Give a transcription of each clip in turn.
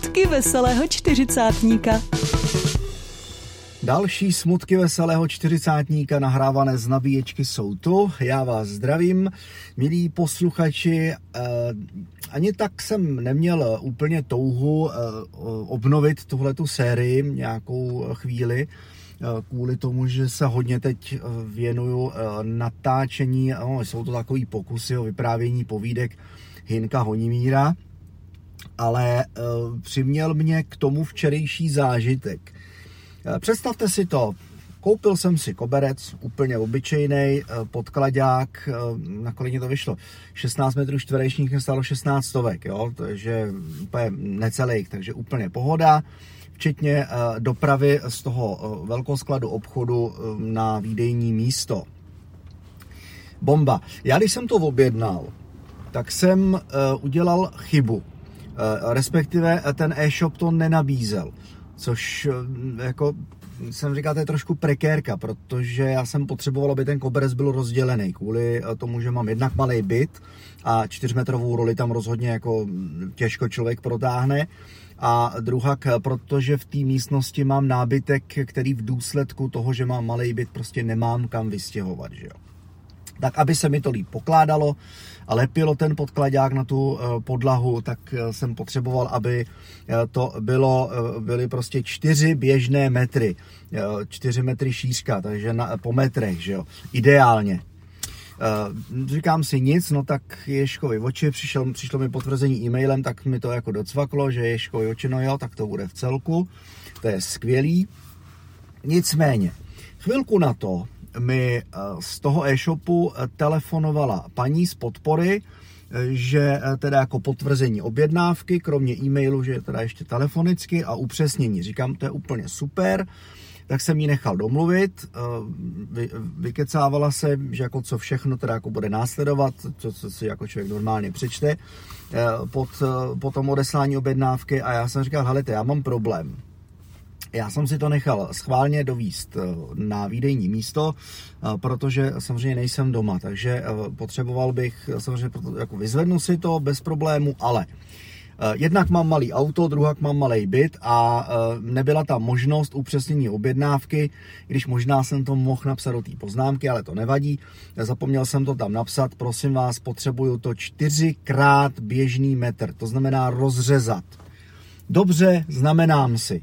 Smutky veselého čtyřicátníka. Další smutky veselého čtyřicátníka nahrávané z nabíječky jsou tu. Já vás zdravím, milí posluchači. Eh, ani tak jsem neměl úplně touhu eh, obnovit tuhletu sérii nějakou chvíli, eh, kvůli tomu, že se hodně teď věnuju natáčení, no, jsou to takový pokusy o vyprávění povídek Hinka Honimíra, ale přiměl mě k tomu včerejší zážitek – Eh, představte si to, koupil jsem si koberec, úplně obyčejný, eh, podkladák, eh, na kolik to vyšlo, 16 metrů čtverečních mě stalo 16 stovek, jo, takže úplně necelých, takže úplně pohoda, včetně dopravy z toho velkoskladu obchodu na výdejní místo. Bomba. Já když jsem to objednal, tak jsem udělal chybu, respektive ten e-shop to nenabízel což eh, jako jsem říkal, to je trošku prekérka, protože já jsem potřeboval, aby ten koberec byl rozdělený kvůli eh, tomu, že mám jednak malý byt a čtyřmetrovou roli tam rozhodně jako těžko člověk protáhne. A druhak, protože v té místnosti mám nábytek, který v důsledku toho, že mám malý byt, prostě nemám kam vystěhovat, že jo tak aby se mi to líp pokládalo a lepilo ten podkladák na tu eh, podlahu, tak eh, jsem potřeboval, aby eh, to bylo, byly prostě čtyři běžné metry, čtyři metry šířka, takže na, po metrech, že jo, ideálně. říkám si nic, no tak Ješkovi oči, přišel, přišlo mi potvrzení e-mailem, tak mi to jako docvaklo, že Ješkovi oči, no jo, tak to bude v celku, to je skvělý. Nicméně, chvilku na to mi eh, z toho e-shopu eh, telefonovala paní z podpory, eh, že teda jako potvrzení objednávky, kromě e-mailu, že je teda ještě telefonicky a upřesnění. Říkám, to je úplně super, tak jsem jí nechal domluvit, vy, vykecávala se, že jako co všechno teda jako bude následovat, co, co si jako člověk normálně přečte pod, po tom odeslání objednávky a já jsem říkal, hele, já mám problém, já jsem si to nechal schválně dovíst eh, na výdejní místo, eh, protože samozřejmě nejsem doma, takže eh, potřeboval bych, samozřejmě jako vyzvednu si to bez problému, ale Jednak mám malý auto, druhak mám malý byt a nebyla tam možnost upřesnění objednávky, když možná jsem to mohl napsat do té poznámky, ale to nevadí. Zapomněl jsem to tam napsat, prosím vás, potřebuju to čtyřikrát běžný metr, to znamená rozřezat. Dobře, znamenám si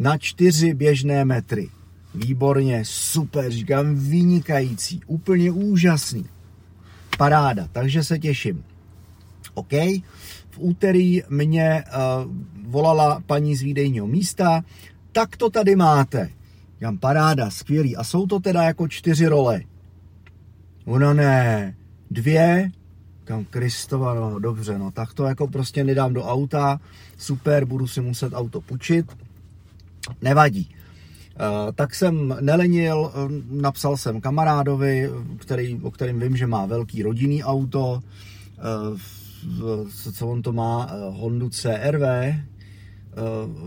na čtyři běžné metry. Výborně, super, říkám, vynikající, úplně úžasný. Paráda, takže se těším. OK, v úterý mě uh, volala paní z výdejního místa, tak to tady máte. Říkám, paráda, skvělý. A jsou to teda jako čtyři role. Ono ne, dvě, kam Kristova, no dobře, no tak to jako prostě nedám do auta, super, budu si muset auto půjčit Nevadí. Uh, tak jsem nelenil, eh, napsal jsem kamarádovi, který, o kterém vím, že má velký rodinný auto, uh, co on to má, Hondu CRV,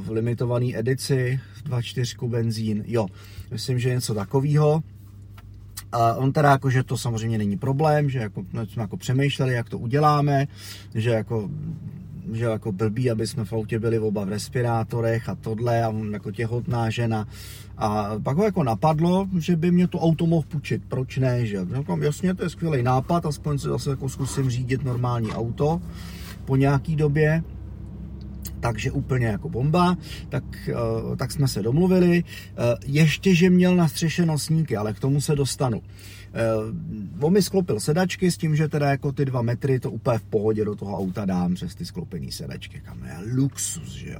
v limitované edici, 2.4 benzín, jo, myslím, že něco takového. A on teda jako, že to samozřejmě není problém, že jako, jsme jako přemýšleli, jak to uděláme, že jako že jako blbý, aby jsme v autě byli oba v respirátorech a tohle a jako těhotná žena. A pak ho jako napadlo, že by mě to auto mohl půjčit, proč ne, že? Jako, jasně, to je skvělý nápad, aspoň se zase jako zkusím řídit normální auto po nějaký době takže úplně jako bomba, tak, eh, tak jsme se domluvili. Eh, ještě, že měl na střeše nosníky, ale k tomu se dostanu. Uh, on mi sklopil sedačky s tím, že teda jako ty dva metry to úplně v pohodě do toho auta dám přes ty sklopený sedačky. Kam je luxus, že jo.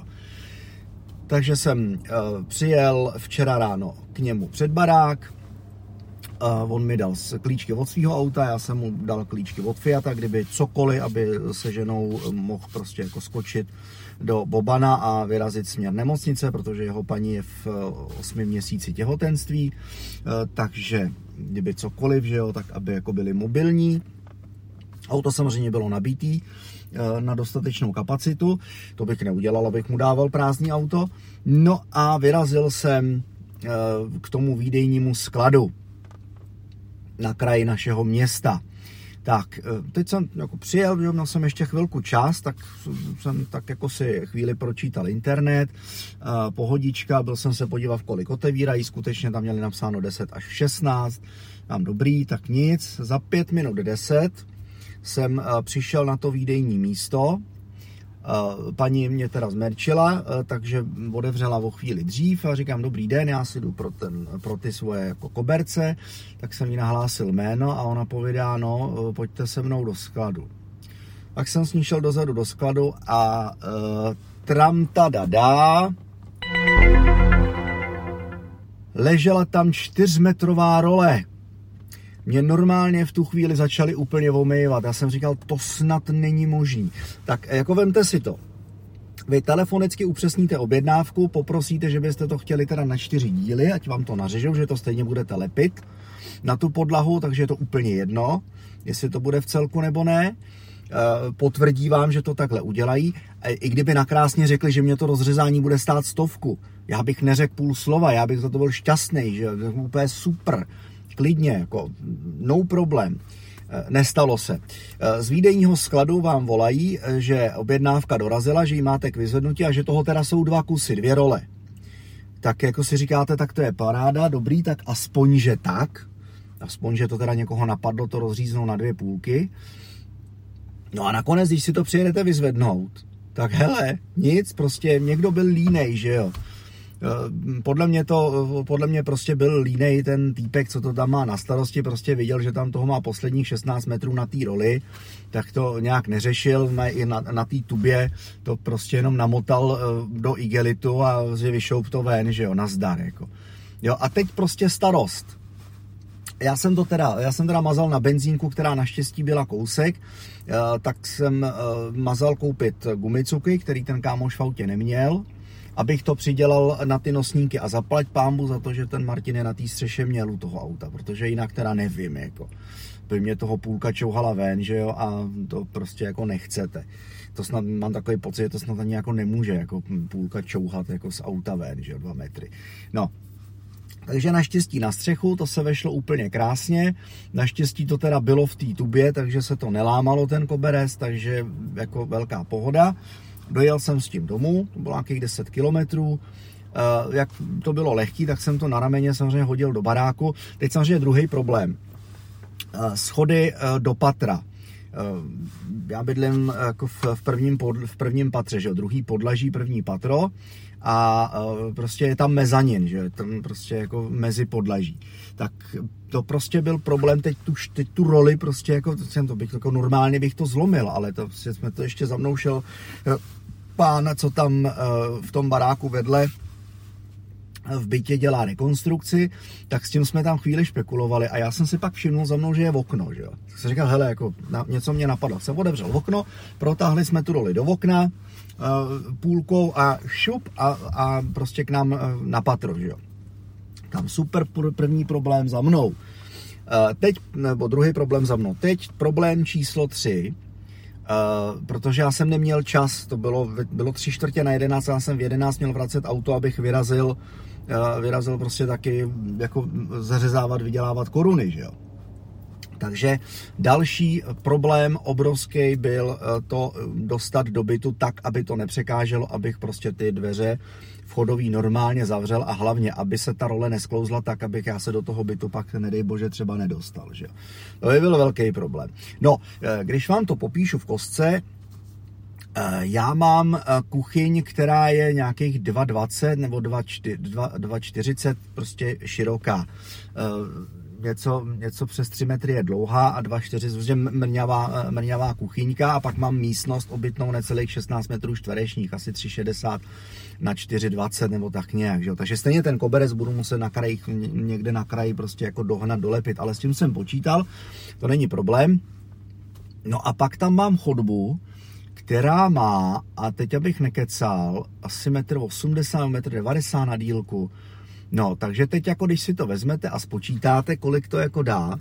Takže jsem přijel včera ráno k němu před barák, uh, on mi dal klíčky od svého auta, já jsem mu dal klíčky od Fiata, kdyby cokoliv, aby se ženou mohl prostě jako skočit do Bobana a vyrazit směr nemocnice, protože jeho paní je v 8 měsíci těhotenství, takže kdyby cokoliv, že jo, tak aby jako byli mobilní. Auto samozřejmě bylo nabitý eh, na dostatečnou kapacitu, to bych neudělal, abych mu dával prázdný auto. No a vyrazil jsem eh, k tomu výdejnímu skladu na kraji našeho města. Tak, eh, teď jsem jako přijel, že měl jsem ještě chvilku čas, tak jsem tak jako si chvíli pročítal internet, eh, pohodička, byl jsem se podívat, kolik otevírají, skutečně tam měli napsáno 10 až 16, tam dobrý, tak nic, za 5 minut 10 jsem eh, přišel na to výdejní místo, paní mě teda zmerčila, takže odevřela o chvíli dřív a říkám, dobrý den, já si jdu pro, ten, pro ty svoje jako koberce, tak jsem jí nahlásil jméno a ona povídá, no, pojďte se mnou do skladu. Tak jsem s ní šel dozadu do skladu a uh, tram dá. ležela tam čtyřmetrová role mě normálně v tu chvíli začali úplně omejovat. Já jsem říkal, to snad není možný. Tak jako vemte si to. Vy telefonicky upřesníte objednávku, poprosíte, že byste to chtěli teda na čtyři díly, ať vám to nařežou, že to stejně budete lepit na tu podlahu, takže je to úplně jedno, jestli to bude v celku nebo ne. Eh, potvrdí vám, že to takhle udělají. I kdyby nakrásně řekli, že mě to rozřezání bude stát stovku, já bych neřekl půl slova, já bych za to byl šťastný, že úplně super klidně, jako no problém. Eh, nestalo se. Eh, z výdejního skladu vám volají, eh, že objednávka dorazila, že ji máte k vyzvednutí a že toho teda jsou dva kusy, dvě role. Tak jako si říkáte, tak to je paráda, dobrý, tak aspoň, že tak. Aspoň, že to teda někoho napadlo to rozříznout na dvě půlky. No a nakonec, když si to přijedete vyzvednout, tak hele, nic, prostě někdo byl línej, že jo. Eh, podle mě to, podle mě prostě byl línej ten týpek, co to tam má na starosti, prostě viděl, že tam toho má posledních 16 metrů na té roli, tak to nějak neřešil, i na, na té tubě to prostě jenom namotal eh, do igelitu a že vyšoup to ven, že jo, nazdar, jako. Jo, a teď prostě starost. Já jsem to teda, já jsem teda mazal na benzínku, která naštěstí byla kousek, eh, tak jsem mazal koupit gumicuky, který ten kámoš v autě neměl, abych to přidělal na ty nosníky a zaplať pámbu za to, že ten Martin je na té střeše měl u toho auta, protože jinak teda nevím, jako by mě toho půlka čouhala ven, že jo, a to prostě jako nechcete. To snad, mám takový pocit, že to snad ani jako nemůže, jako půlka čouhat jako z auta ven, že jo, dva metry. No, takže naštěstí na střechu, to se vešlo úplně krásně. Naštěstí to teda bylo v té tubě, takže se to nelámalo ten koberec, takže jako velká pohoda. Dojel jsem s tím domů, to bylo nějakých 10 kilometrů, eh, jak to bylo lehký, tak jsem to na rameně samozřejmě hodil do baráku. Teď samozřejmě druhý problém. Eh, schody eh, do patra. Já bydlím jako v prvním, pod, v prvním patře, že druhý podlaží, první patro. A prostě je tam mezanin, že tam prostě jako mezi podlaží. Tak to prostě byl problém, teď tu, teď tu roli prostě jako, jsem to bych jako normálně bych to zlomil, ale to prostě jsme to ještě za mnou šel pán, co tam eh, v tom baráku vedle. eh, v bytě dělá rekonstrukci, tak s tím jsme tam chvíli špekulovali a já jsem si pak všimnul za mnou, že je v okno, že jo. Tak jsem říkal, hele, jako na, něco mě napadlo. Jsem otevřel okno, protáhli jsme tu roli do okna, uh, půlkou a šup a, a prostě k nám uh, na patro, že jo. Tam super první problém za mnou. Uh, teď, nebo druhý problém za mnou. Teď problém číslo tři, Uh, protože já jsem neměl čas, to bylo, bylo tři čtvrtě na jedenáct, já jsem v jedenáct měl vracet auto, abych vyrazil, uh, vyrazil prostě taky jako zařezávat, vydělávat koruny, že jo. Takže další problém obrovský byl eh, to dostat do bytu tak, aby to nepřekáželo, abych prostě ty dveře vchodový normálně zavřel a hlavně, aby se ta role nesklouzla tak, abych já se do toho bytu pak, nedej bože, třeba nedostal. Že? To by byl velký problém. No, eh, když vám to popíšu v kostce, eh, já mám kuchyň, která je nějakých 2,20 nebo 2,40 prostě široká něco, něco přes 3 metry je dlouhá a 2,4 prostě mrňavá, mrňavá kuchyňka a pak mám místnost obytnou necelých 16 metrů čtverečních, asi 3,60 na 4,20 nebo tak nějak, že takže stejně ten koberec budu muset na kraji, někde na kraji prostě jako dohnat, dolepit, ale s tím jsem počítal, to není problém. No a pak tam mám chodbu, která má, a teď abych nekecal, asi 1,80 m, 1,90 m na dílku, No, takže teď jako když si to vezmete a spočítáte, kolik to jako dá,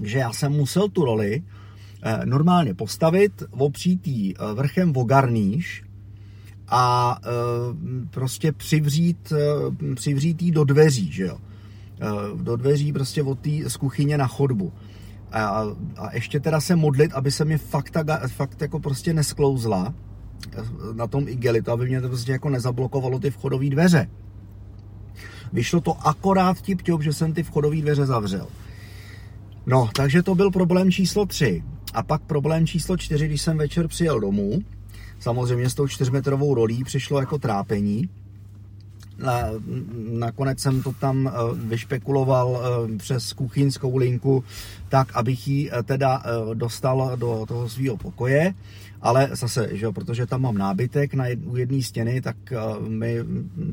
že já jsem musel tu roli eh, normálně postavit, opřít jí eh, vrchem o garníž a eh, prostě přivřít, přivřít jí do dveří, že jo. Do dveří prostě od té z kuchyně na chodbu. A, a ještě teda se modlit, aby se mi fakt, ta, fakt jako prostě nesklouzla na tom igelitu, aby mě to prostě jako nezablokovalo ty vchodové dveře. Vyšlo to akorát tip že jsem ty vchodové dveře zavřel. No, takže to byl problém číslo 3. A pak problém číslo 4, když jsem večer přijel domů, samozřejmě s tou čtyřmetrovou rolí přišlo jako trápení. Nakonec jsem to tam eh, vyšpekuloval eh, přes kuchyňskou linku tak, abych ji eh, teda dostal do toho svého pokoje. Ale zase, že jo, protože tam mám nábytek na u jedné stěny, tak mi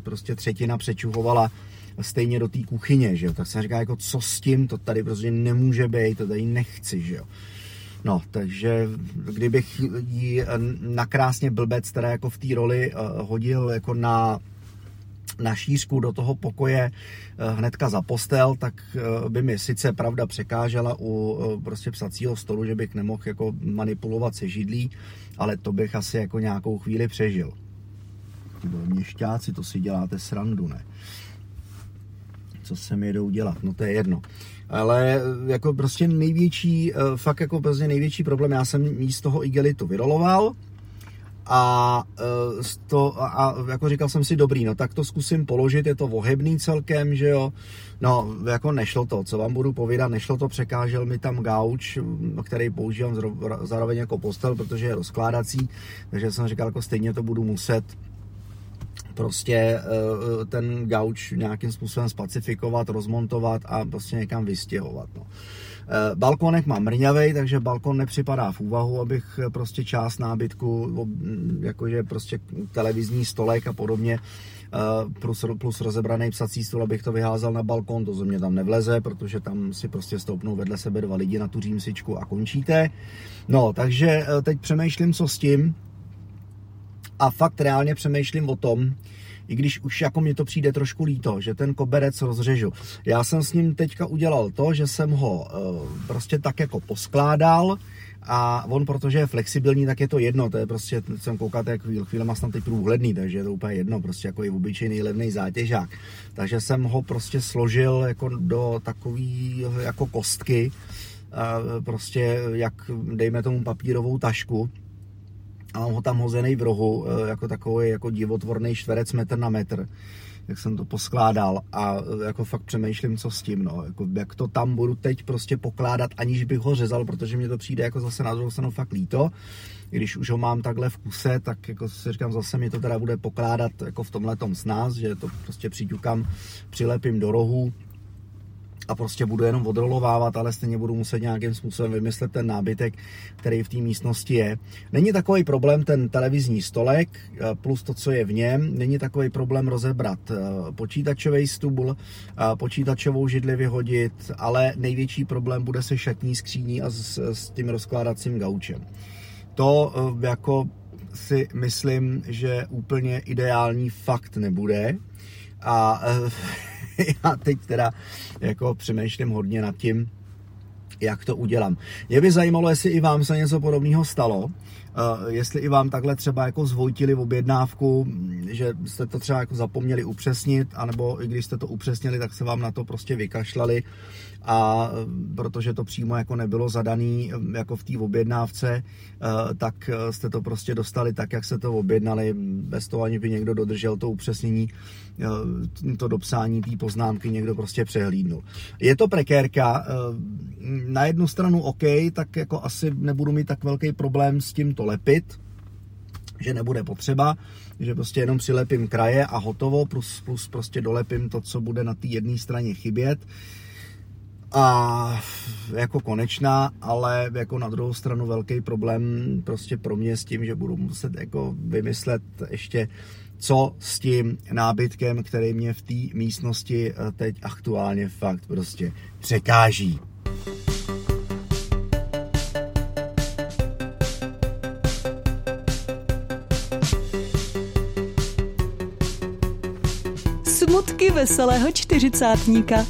prostě třetina přečuhovala stejně do té kuchyně, že jo. Tak jsem říkal, jako co s tím, to tady prostě nemůže být, to tady nechci, že jo. No, takže kdybych ji nakrásně blbec, teda jako v té roli hodil jako na na šířku do toho pokoje uh, hnedka za postel, tak uh, by mi sice pravda překážela u prostě psacího stolu, že bych nemohl jako manipulovat se židlí, ale to bych asi jako nějakou chvíli přežil. Měšťáci, to si děláte srandu, ne? co se mi jedou dělat, no to je jedno. Ale jako prostě největší, eh, fakt jako prostě největší problém, já jsem jí z toho igelitu vyroloval, a, eh, to, a jako říkal jsem si, dobrý, no tak to zkusím položit, je to vohebný celkem, že jo, no jako nešlo to, co vám budu povídat, nešlo to, překážel mi tam gauč, který používám zároveň jako postel, protože je rozkládací, takže jsem říkal, jako stejně to budu muset prostě eh, ten gauč nějakým způsobem spacifikovat, rozmontovat a prostě někam vystěhovat. No. Eh, balkonek mám mrňavej, takže balkon nepřipadá v úvahu, abych prostě část nábytku, jakože prostě televizní stolek a podobně, eh, plus, plus rozebraný psací stůl, abych to vyházel na balkon, to ze mě tam nevleze, protože tam si prostě stoupnou vedle sebe dva lidi na tu římsičku a končíte. No, takže teď přemýšlím, co s tím, a fakt reálně přemýšlím o tom, i když už jako mě to přijde trošku líto, že ten koberec rozřežu. Já jsem s ním teďka udělal to, že jsem ho e, prostě tak jako poskládal, a on, protože je flexibilní, tak je to jedno, to je prostě, jsem koukal, jak chvíli, chvíli má tam teď průhledný, takže je to úplně jedno, prostě jako je obyčejný levný zátěžák. Takže jsem ho prostě složil jako do takový jako kostky, prostě jak dejme tomu papírovou tašku, a mám ho tam hozený v rohu, eh, jako takový jako divotvorný čtverec metr na metr, jak jsem to poskládal a eh, jako fakt přemýšlím, co s tím, no, jako jak to tam budu teď prostě pokládat, aniž bych ho řezal, protože mě to přijde jako zase na druhou stranu fakt líto, když už ho mám takhle v kuse, tak jako si říkám, zase mi to teda bude pokládat jako v tomhle s nás, že to prostě přiťukám, přilepím do rohu, a prostě budu jenom odrolovávat, ale stejně budu muset nějakým způsobem vymyslet ten nábytek, který v té místnosti je. Není takový problém ten televizní stolek eh, plus to, co je v něm, není takový problém rozebrat eh, počítačový stůl, eh, počítačovou židli vyhodit, ale největší problém bude se šatní skříní a s, s tím rozkládacím gaučem. To jako si myslím, že úplně ideální fakt nebude a já teď teda jako přemýšlím hodně nad tím, jak to udělám. Mě by zajímalo, jestli i vám se něco podobného stalo, jestli i vám takhle třeba jako zvojtili v objednávku, že jste to třeba jako zapomněli upřesnit, anebo i když jste to upřesnili, tak se vám na to prostě vykašlali a eh, protože to přímo jako nebylo zadaný eh, jako v té objednávce, tak jste to prostě dostali tak, jak se to objednali, bez toho ani by někdo dodržel to upřesnění, to dopsání té poznámky někdo prostě přehlídnul. Je to prekérka, na jednu stranu OK, tak jako asi nebudu mít tak velký problém s tím to lepit, že nebude potřeba, že prostě jenom přilepím kraje a hotovo, plus, plus prostě dolepím to, co bude na té jedné straně chybět a jako konečná, ale jako na druhou stranu velký problém prostě pro mě s tím, že budu muset jako vymyslet ještě co s tím nábytkem, který mě v té místnosti eh, teď aktuálně fakt prostě překáží. Veselého čtyřicátníka.